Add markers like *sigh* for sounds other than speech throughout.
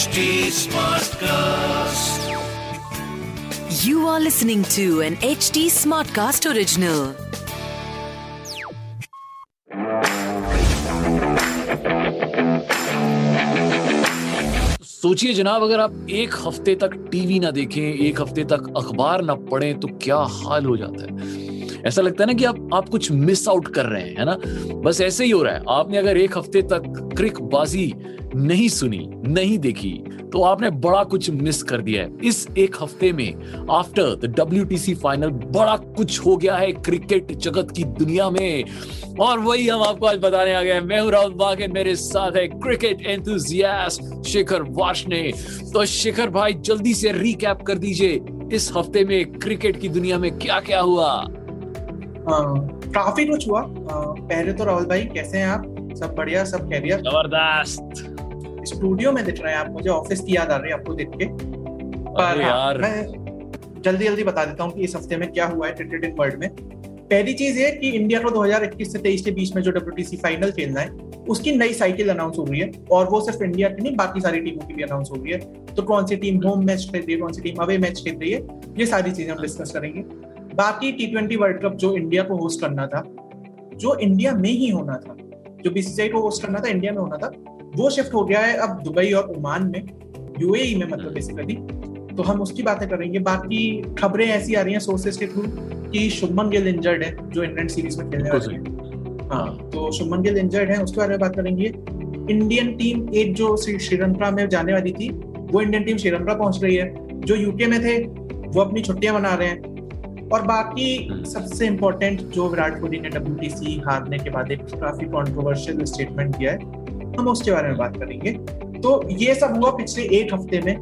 HD Smartcast. You are listening to an HD Smartcast original. सोचिए जनाब अगर आप एक हफ़्ते तक टीवी ना देखें एक हफ़्ते तक अखबार ना पढ़ें तो क्या हाल हो जाता है ऐसा लगता है ना कि आप आप कुछ मिस आउट कर रहे हैं है ना बस ऐसे ही हो रहा है आपने अगर एक हफ़्ते तक क्रिक बाजी नहीं सुनी नहीं देखी तो आपने बड़ा कुछ मिस कर दिया है। इस एक हफ़्ते में आफ्टर द डब्ल्यू फाइनल बड़ा कुछ हो गया है क्रिकेट जगत की दुनिया में। और वही हम आपको आज बताने आ गए हैं। मैं हूँ राहुल बागे मेरे साथ है क्रिकेट एंथुजियास्ट शिखर वार्षने तो शिखर भाई जल्दी से रिकैप कर दीजिए इस हफ़्ते में क्रिकेट की दुनिया में क्या क्या हुआ काफ़ी कुछ हुआ। आ, पहले तो राहुल भाई कैसे हैं आप? सब बढ़िया सब कैरियर ज़बरदस्त। स्टूडियो में दिख रहे हैं आप मुझे ऑफ़िस की याद आ रही है आपको देख के। पर हाँ, यार। मैं जल्दी जल्दी बता देता हूँ कि इस हफ़्ते में क्या हुआ है क्रिकेट वर्ल्ड में। पहली चीज़ ये कि इंडिया को 2021 से 23 के बीच में जो डब्ल्यू फाइनल खेलना है उसकी नई साइकिल अनाउंस हो रही है और वो सिर्फ़ इंडिया की नहीं बाकी सारी टीमों की भी अनाउंस हो रही है। तो कौन सी टीम होम मैच खेल रही है कौन सी टीम अवे मैच खेल रही है ये सारी चीज़ें हम डिस्कस करेंगे। बाकी टी ट्वेंटी वर्ल्ड कप जो इंडिया को होस्ट करना था जो इंडिया में ही होना था जो बीसीसीआई को होस्ट करना था इंडिया में होना था वो शिफ्ट हो गया है अब दुबई और ओमान में यूएई में मतलब बेसिकली तो हम उसकी बातें करेंगे। बाकी खबरें ऐसी आ रही हैं सोर्सेज के थ्रू कि शुभमन गिल इंजर्ड है जो इंग्लैंड सीरीज़ में खेलने वाले हैं। हाँ तो शुभमन गिल इंजर्ड है उसके बारे में बात करेंगे। इंडियन टीम एक जो श्रीलंका में जाने वाली थी वो इंडियन टीम श्रीलंका पहुँच रही है। जो यूके में थे वो अपनी छुट्टियाँ मना रहे हैं। और बाकी हम्म। सबसे इम्पोर्टेंट जो विराट कोहली ने डब्ल्यूटीसी हारने के बाद एक काफ़ी कॉन्ट्रोवर्शियल स्टेटमेंट दिया है हम उसके बारे में बात करेंगे। तो ये सब हुआ पिछले एक हफ़्ते में।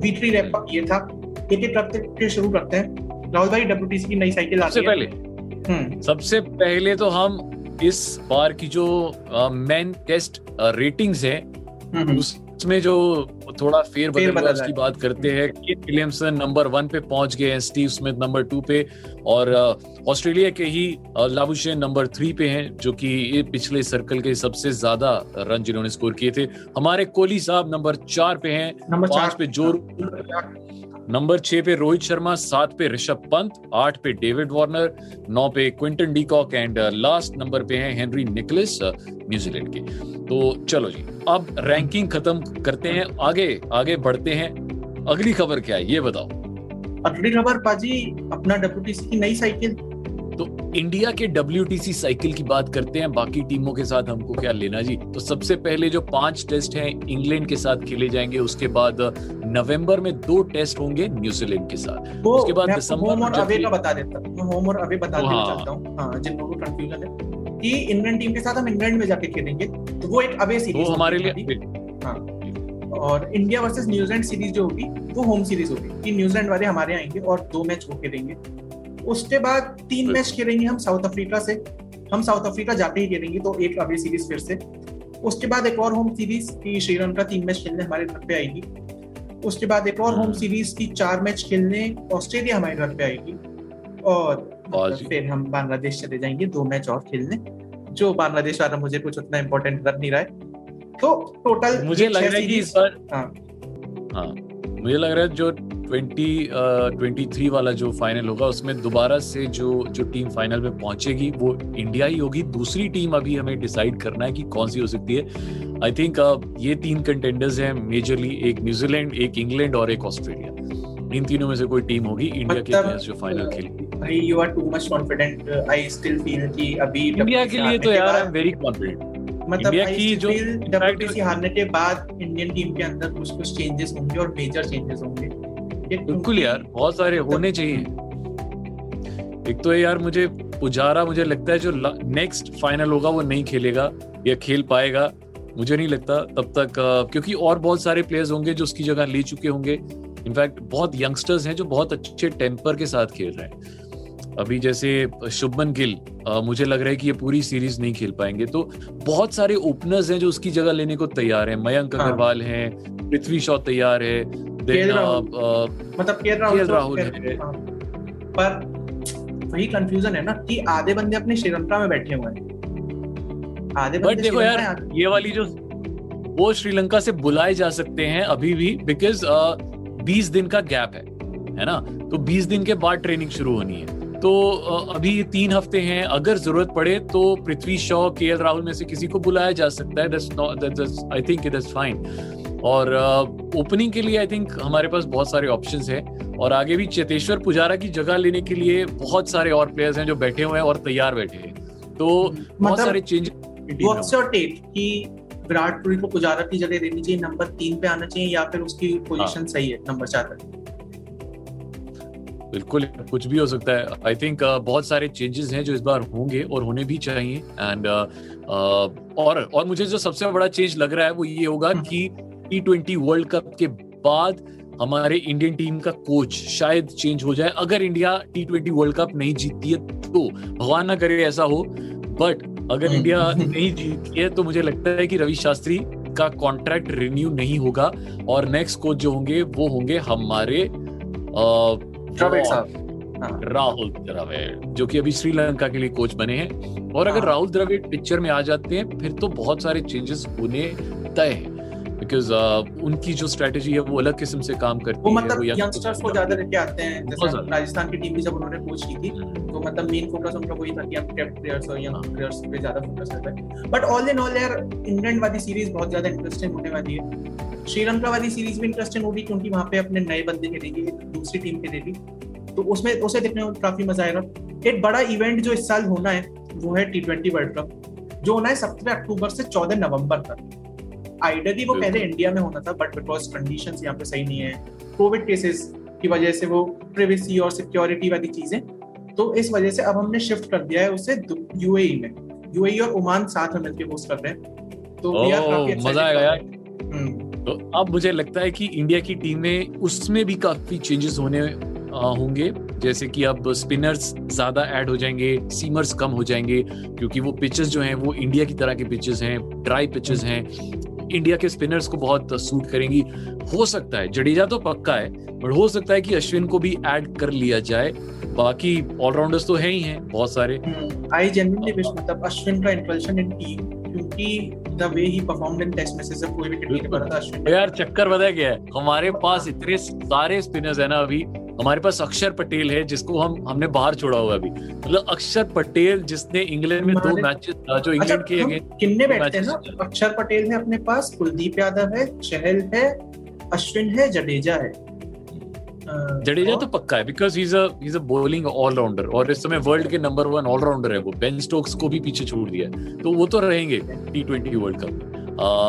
वीकली रैप अप ये था। एक एक करते फिर शुरू करते हैं। राहुल भाई डब्ल्यू की नई साइकिल सबसे आती है। पहले। हम्म। सबसे पहले तो हम इस बार की जो मेन टेस्ट रेटिंग्स है उसमें जो थोड़ा फेर बदल हुआ उसकी बात करते हैं। केन विलियमसन नंबर वन पे पहुँच गए हैं स्टीव स्मिथ नंबर टू पे और ऑस्ट्रेलिया के ही लाबुशेन नंबर थ्री पे हैं जो कि ये पिछले सर्कल के सबसे ज़्यादा रन जिन्होंने स्कोर किए थे। हमारे कोहली साहब नंबर चार पे हैं। पाँच पे ज़ोर नंबर छह पे रोहित शर्मा सात पे ऋषभ पंत आठ पे डेविड वार्नर नौ पे Quinton de Kock and last number पे हैं हेनरी निकलस न्यूजीलैंड के। तो चलो जी अब रैंकिंग खत्म करते हैं। आगे आगे बढ़ते हैं। अगली खबर क्या है ये बताओ। अगली खबर पाजी अपना डब्ल्यू की नई साइकिल तो इंडिया के डब्ल्यूटीसी साइकिल की बात करते हैं। बाकी टीमों के साथ हमको क्या लेना जी? तो सबसे पहले जो पाँच टेस्ट हैं इंग्लैंड के साथ खेले जाएँगे। उसके बाद नवंबर में दो टेस्ट होंगे न्यूजीलैंड के साथ। वो उसके बाद मैं दिसंबर होम और अवे का बता देता हूँ। मैं होम और अवे बता तो देना हाँ। चाहता हूँ। हाँ जिन लोगों को कंफ्यूजन है। कि इंग्लैंड टीम के साथ हम इंग्लैंड में जाके खेलेंगे। तो वो एक अवे वो हमारे लिए और इंडिया वर्सेस न्यूजीलैंड सीरीज़ जो होगी वो होम सीरीज़ होगी कि न्यूजीलैंड वाले हमारे आएँगे और दो मैच वो खेलेंगे उसके बाद तीन मैच खेलेंगे हम साउथ अफ्रीका से। हम साउथ अफ्रीका जाके ही खेलेंगे तो एक अवे सीरीज़ फिर से। उसके बाद एक और होम सीरीज़ की श्रीलंका तीन मैच खेलने हमारे घर पे आएगी। उसके बाद एक और होम। सीरीज़ की चार मैच खेलने ऑस्ट्रेलिया हमारे घर पे आएगी। और और फिर हम बांग्लादेश चले जाएँगे दो मैच और खेलने। जो बांग्लादेश वाला मुझे कुछ उतना इम्पोर्टेंट लग नहीं रहा है। तो टोटल मुझे लग रहा है कि इस बार हाँ। हाँ। मुझे लग रहा है जो 20 23 वाला जो फाइनल होगा उसमें दोबारा से जो जो टीम फाइनल में पहुंचेगी वो इंडिया ही होगी। दूसरी टीम अभी हमें डिसाइड करना है कि कौन सी हो सकती है। आई थिंक uh, ये तीन कंटेंडर्स हैं मेजरली एक न्यूजीलैंड एक इंग्लैंड और एक ऑस्ट्रेलिया इन तीनों में से कोई टीम होगी इंडिया के मतलब, अगेंस्ट जो फाइनल खेलेगी। भाई you are too much confident I still feel कि अभी इंडिया के लिए तो यार आई एम वेरी कॉन्फिडेंट मतलब इंडिया की जो- WBC हारने के बाद इंडियन टीम के अंदर कुछ कुछ चेंजेस होंगे और मेजर चेंजेस होंगे। बिल्कुल यार बहुत सारे होने चाहिए। एक तो यार मुझे पुजारा मुझे लगता है जो नेक्स्ट फाइनल होगा वो नहीं खेलेगा या खेल पाएगा। मुझे नहीं लगता तब तक क्योंकि और बहुत सारे प्लेयर्स होंगे जो उसकी जगह ले चुके होंगे। इनफैक्ट बहुत यंगस्टर्स हैं जो बहुत अच्छे टेम्पर के साथ खेल रहे हैं। अभी जैसे शुभमन गिल मुझे लग रहा है कि ये पूरी सीरीज़ नहीं खेल पाएँगे तो बहुत सारे ओपनर्स हैं जो उसकी जगह लेने को तैयार हैं मयंक हाँ। अग्रवाल हैं पृथ्वी शॉ तैयार है राहुल। मतलब तो है। हाँ। पर वही कंफ्यूजन है ना कि आधे बंदे अपने श्रीलंका में बैठे हुए हैं आधे बट देखो यार ये वाली जो वो श्रीलंका से बुलाए जा सकते हैं अभी भी बिकॉज़ बीस दिन का गैप है है ना तो बीस दिन के बाद ट्रेनिंग शुरू होनी है तो अभी तीन हफ़्ते हैं। अगर ज़रूरत पड़े तो पृथ्वी शॉ के एल राहुल में से किसी को बुलाया जा सकता है। I think it is fine और ओपनिंग के लिए आई थिंक हमारे पास बहुत सारे ऑप्शंस हैं। और आगे भी चेतेश्वर पुजारा की जगह लेने के लिए बहुत सारे और प्लेयर्स हैं जो बैठे हुए हैं और तैयार बैठे हैं। तो मतलब बहुत सारे चेंज व्हाट्स योर टेक कि विराट कोहली को पुजारा की जगह देनी चाहिए नंबर तीन पे आना चाहिए या फिर उसकी पोजीशन सही है नंबर चार पे? बिल्कुल कुछ भी हो सकता है आई थिंक uh, बहुत सारे चेंजेस हैं जो इस बार होंगे और होने भी चाहिए एंड uh, uh, और और मुझे जो सबसे बड़ा चेंज लग रहा है वो ये होगा हम्म। कि टी ट्वेंटी वर्ल्ड कप के बाद हमारे इंडियन टीम का कोच शायद चेंज हो जाए अगर India T twenty world cup नहीं जीतती है तो भगवान ना करे ऐसा हो बट अगर हम्म। इंडिया नहीं जीतती है तो मुझे लगता है कि रवि शास्त्री का कॉन्ट्रैक्ट रिन्यू नहीं होगा और नेक्स्ट कोच जो होंगे वो होंगे हमारे साहब हाँ। राहुल द्रविड़ जो कि अभी श्रीलंका के लिए कोच बने हैं। और अगर हाँ। राहुल द्रविड़ पिक्चर में आ जाते हैं फिर तो बहुत सारे चेंजेस होने तय हैं। बिकॉज़ उनकी जो स्ट्रेटेजी है वो अलग किस्म से काम करती वो है मतलब young- यंगस्टर्स को ज़्यादा लेके आते हैं जैसे राजस्थान की टीम भी जब उन्होंने कोच की थी तो मतलब मेन फोकस उनका वही था कि हम डेप्थ प्लेयर्स और यंग हाँ। प्लेयर्स पे ज़्यादा फोकस करते हैं। बट ऑल इन ऑल यार इंग्लैंड वाली सीरीज़ बहुत ज़्यादा इंटरेस्टिंग होने वाली है। श्रीलंका वाली सीरीज़ भी इंटरेस्टिंग होगी क्योंकि वहाँ पे अपने नए बंदे खेलेंगे दूसरी टीम खेलेगी। तो उसमें उसे देखने में काफ़ी मज़ा आएगा। एक बड़ा इवेंट जो इस साल होना है वो है टी ट्वेंटी वर्ल्ड कप जो होना है सत्रह अक्टूबर से चौदह नवंबर तक। आइडली वो पहले इंडिया में होना था बट बिकॉज़ कंडीशन यहाँ पे सही नहीं है कोविड केसेस की वजह से वो प्रिवेसी और सिक्योरिटी वाली चीज़ें तो इस वजह से अब हमने शिफ्ट कर दिया है उसे यूएई में। यूएई और ओमान साथ में मिलकर होस्ट कर रहे हैं। तो मज़ा आएगा यार। हम्म, तो अब मुझे लगता है कि इंडिया की टीम में उसमें भी काफ़ी चेंजेस होने होंगे। जैसे कि अब स्पिनर्स ज़्यादा ऐड हो जाएँगे सीमर्स कम हो जाएँगे क्योंकि वो पिचेस जो हैं वो इंडिया की तरह के पिचेस हैं ड्राई पिचेस हैं। इंडिया के स्पिनर्स को बहुत सूट करेंगी। हो सकता है जडेजा तो पक्का है बट हो सकता है कि अश्विन को भी ऐड कर लिया जाए। बाकी ऑलराउंडर्स तो है ही हैं बहुत सारे। आई जेन्युइनली विश मतलब अश्विन का इंट्रोडक्शन इन टीम क्योंकि the way he performed in test matches कोई भी नहीं पता था अश्विन। यार चक्कर बताया क्या है। हमारे पास इतने सारे स्पिनर्स है ना अभी हमारे पास अक्षर पटेल है जिसको हम हमने बाहर छोड़ा हुआ अभी। मतलब अक्षर पटेल जिसने इंग्लैंड में दो मैचेस जो अच्छा इंग्लैंड के हम against- किन्ने बैठते हैं ना? अक्षर पटेल है अपने पास कुलदीप यादव है चहल है अश्विन है जडेजा है। जडेजा तो पक्का है because he is a bowling allrounder और इस समय वर्ल्ड के नंबर वन ऑलराउंडर है वो। बेन स्टोक्स को भी पीछे छोड़ दिया है। तो वो तो रहेंगे T twenty world cup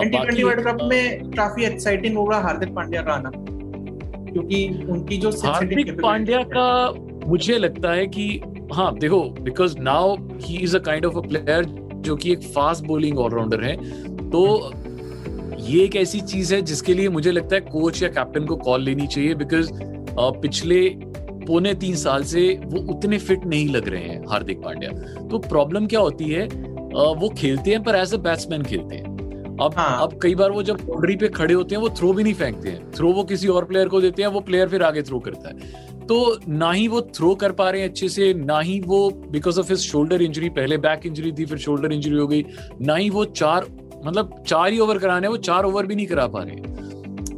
T twenty world cup में काफ़ी एक्साइटिंग होगा हार्दिक पांड्या का आना। क्योंकि उनकी जो हार्दिक पांड्या का मुझे लगता है कि हाँ देखो because now he is a kind of a player जो कि एक फास्ट बॉलिंग ऑलराउंडर है तो ये एक ऐसी चीज़ है जिसके लिए मुझे लगता है कोच या कैप्टन को कॉल लेनी चाहिए बिकॉज़ पिछले पौने तीन साल से वो उतने फिट नहीं लग रहे हैं हार्दिक पांड्या। तो प्रॉब्लम क्या होती है वो खेलते हैं पर एज अ बैट्समैन खेलते हैं। अब हाँ। अब कई बार वो जब बाउंड्री पे खड़े होते हैं वो थ्रो भी नहीं फेंकते हैं। थ्रो वो किसी और प्लेयर को देते हैं वो प्लेयर फिर आगे थ्रो करता है। तो ना ही वो थ्रो कर पा रहे हैं अच्छे से ना ही वो because of his shoulder injury पहले बैक इंजरी थी फिर शोल्डर इंजरी हो गई ना ही वो चार मतलब चार ही ओवर कराने वो चार ओवर भी नहीं करा पा रहे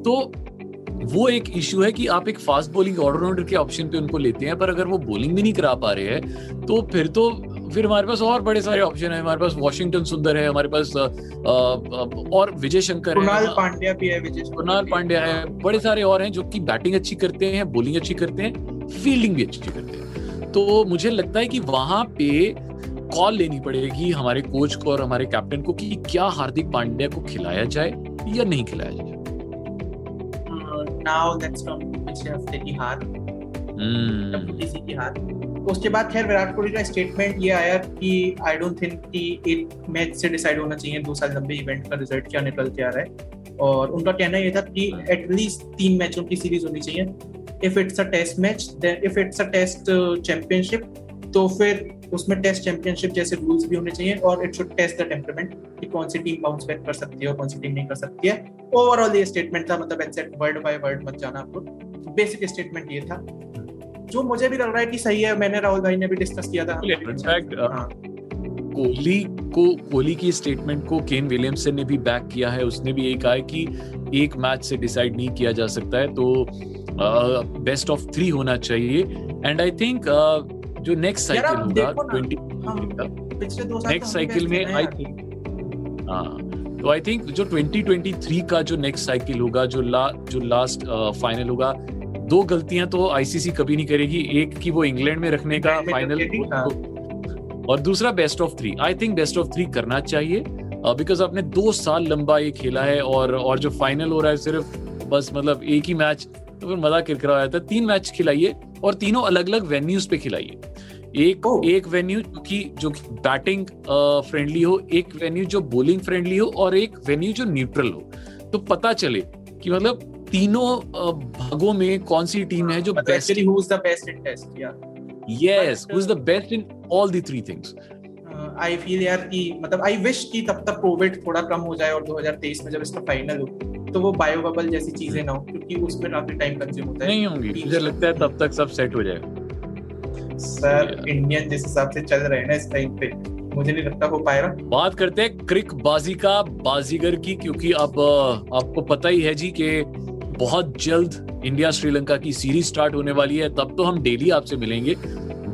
तो वो एक इशू है कि आप एक फास्ट बॉलिंग ऑलराउंडर के ऑप्शन पे उनको लेते हैं पर अगर वो बॉलिंग भी नहीं करा पा रहे हैं तो फिर तो फिर हमारे पास और बड़े सारे ऑप्शन है। हमारे पास वॉशिंगटन सुंदर है हमारे पास अ, अ, और विजय शंकर कुणाल पांड्या भी है विजय कुणाल पांड्या है बड़े सारे और हैं जो कि बैटिंग अच्छी करते हैं बॉलिंग अच्छी करते हैं फील्डिंग भी अच्छी करते हैं। तो मुझे लगता है कि वहाँ पे कॉल लेनी पड़ेगी हमारे कोच को और हमारे कैप्टन को कि क्या हार्दिक पांड्या को खिलाया जाए या नहीं खिलाया जाए। नाउ कम टू पिछले हफ़्ते की हार हम्म, की हार उसके बाद खैर विराट कोहली का स्टेटमेंट ये आया कि आई डोंट थिंक कि एक मैच से डिसाइड होना चाहिए दो साल लंबे इवेंट का रिज़ल्ट क्या निकल के आ रहा है। और उनका कहना ये था कि एटलीस्ट तीन मैचों की सीरीज़ होनी चाहिए। If it's a test match if it's a test championship तो फिर उसमें टेस्ट चैंपियनशिप जैसे रूल्स भी होने चाहिए और it should test the temperament कि कौन सी टीम बाउंस बैक कर सकती है और कौन सी टीम नहीं कर सकती है। ओवरऑल ये स्टेटमेंट था मतलब एग्जैक्ट वर्ड बाय वर्ड मत जाना आपको। बेसिक स्टेटमेंट ये था। जो मुझे भी लग रहा है कि सही है मैंने राहुल भाई ने भी डिस्कस किया था। Uh, हाँ, कोहली को कोहली की स्टेटमेंट को केन विलियमसन ने भी बैक किया है। उसने भी यही कहा है कि एक मैच से डिसाइड नहीं किया जा सकता है तो बेस्ट ऑफ़ थ्री होना चाहिए। एंड आई थिंक जो नेक्स्ट साइकिल होगा ट्वेंटी नेक्स्ट साइकिल में आई थिंक हाँ तो आई थिंक जो 2023 का जो नेक्स्ट साइकिल होगा जो ला जो लास्ट फाइनल होगा दो गलतियाँ तो आईसीसी कभी नहीं करेगी एक की वो इंग्लैंड में रखने का फाइनल और दूसरा best of three I think best of three करना चाहिए बिकॉज़ uh, आपने दो साल लंबा ये खेला है और और जो फाइनल हो रहा है सिर्फ़ बस मतलब एक ही मैच तो फिर मज़ा किरकिरा जाता है। तीन मैच खिलाइए और तीनों अलग अलग वेन्यूज पे खिलाइए। एक oh. एक वेन्यू जो की जो बैटिंग फ्रेंडली हो एक वेन्यू जो बॉलिंग फ्रेंडली हो और एक वेन्यू जो न्यूट्रल हो। तो पता चले कि मतलब तीनों भागों में कौन सी टीम है जो best who is the best in test या yes who is the best in all the three things I feel यार कि मतलब आई विश कि तब तक कोविड थोड़ा कम हो जाए और 2023 में जब इसका फाइनल हो तो वो बायो बबल जैसी चीज़ें ना हो क्योंकि उसमें काफ़ी टाइम कंज्यूम होता है। नहीं होंगी। मुझे लगता है तब तक सब सेट हो जाएगा। सर इंडियन जिस हिसाब से चल रहे हैं ना इस टाइम पे मुझे नहीं लगता हो पाएगा। बात करते हैं क्रिक बाजी का बाजीगर की क्योंकि अब आपको पता ही है जी कि बहुत जल्द इंडिया श्रीलंका की सीरीज़ स्टार्ट होने वाली है तब तो हम डेली आपसे मिलेंगे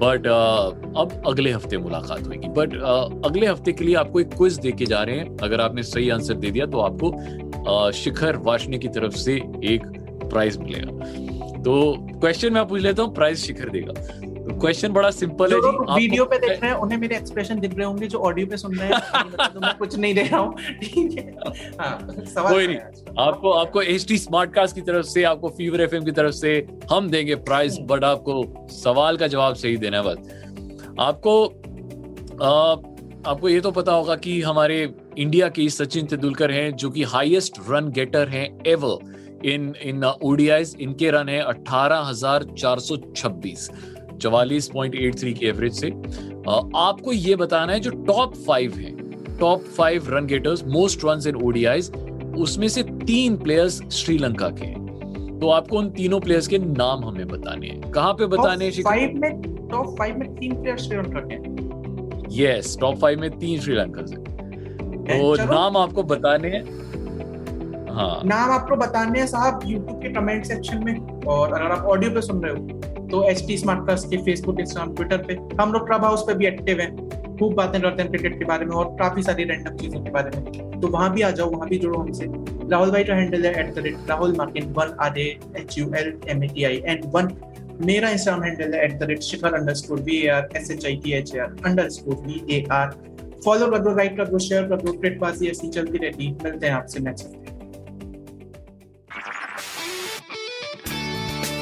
बट uh, अब अगले हफ़्ते मुलाकात होगी। बट uh, अगले हफ़्ते के लिए आपको एक क्विज दे के जा रहे हैं। अगर आपने सही आंसर दे दिया तो आपको uh, शिखर वाशने की तरफ़ से एक प्राइज मिलेगा। तो क्वेश्चन मैं पूछ लेता हूँ प्राइज शिखर देगा। क्वेश्चन बड़ा सिंपल है जी वीडियो पे देख रहे हैं उन्हें मेरे एक्सप्रेशन दिख रहे होंगे जो ऑडियो पे सुन रहे हैं *laughs* तो मैं कुछ नहीं दे रहा हूँ। ठीक है। हाँ, कोई नहीं। आपको आपको एच टी स्मार्ट कास्ट की तरफ़ से आपको फीवर एफएम की तरफ़ से हम देंगे प्राइस हम्म। बट आपको सवाल का जवाब सही देना है बस। आपको आ, आपको ये तो पता होगा कि हमारे इंडिया के सचिन तेंदुलकर हैं जो कि हाईएस्ट रन गेटर हैं एवर इन इन ओडीआईज इनके रन है 18426 चवालीस पॉइंट एट थ्री की एवरेज से। आपको ये बताना है जो टॉप फाइव है top five run getters most run in ODIs उसमें से तीन प्लेयर्स श्रीलंका के हैं। तो आपको उन तीनों प्लेयर्स के नाम हमें बताने हैं। कहाँ पे बताने हैं फाइव में टॉप फाइव में तीन प्लेयर्स श्रीलंका के हैं। यस टॉप फाइव में तीन श्रीलंका से। तो नाम आपको बताने हैं। हाँ। नाम आपको बताने हैं साहब यूट्यूब के कमेंट सेक्शन में और अगर आप ऑडियो पे सुन रहे हो तो एच टी स्मार्ट प्लस के फेसबुक इंस्टाग्राम ट्विटर पे हम लोग क्लब हाउस पे भी एक्टिव हैं। खूब बातें करते हैं क्रिकेट के बारे में और काफ़ी सारी रैंडम चीज़ों के बारे में। तो वहाँ भी आ जाओ, वहाँ भी जुड़ो हमसे। राहुल भाई का हैंडल है at the rate Rahul मार्किन one R H U L M A T I and one मेरा इंस्टाग्राम हैंडल है at the rate Shikhar underscore V A R S H I T H R underscore V A R follow कर दो like कर दो share कर दो cricket बाजी ऐसी चलती रहती। मिलते हैं आपसे next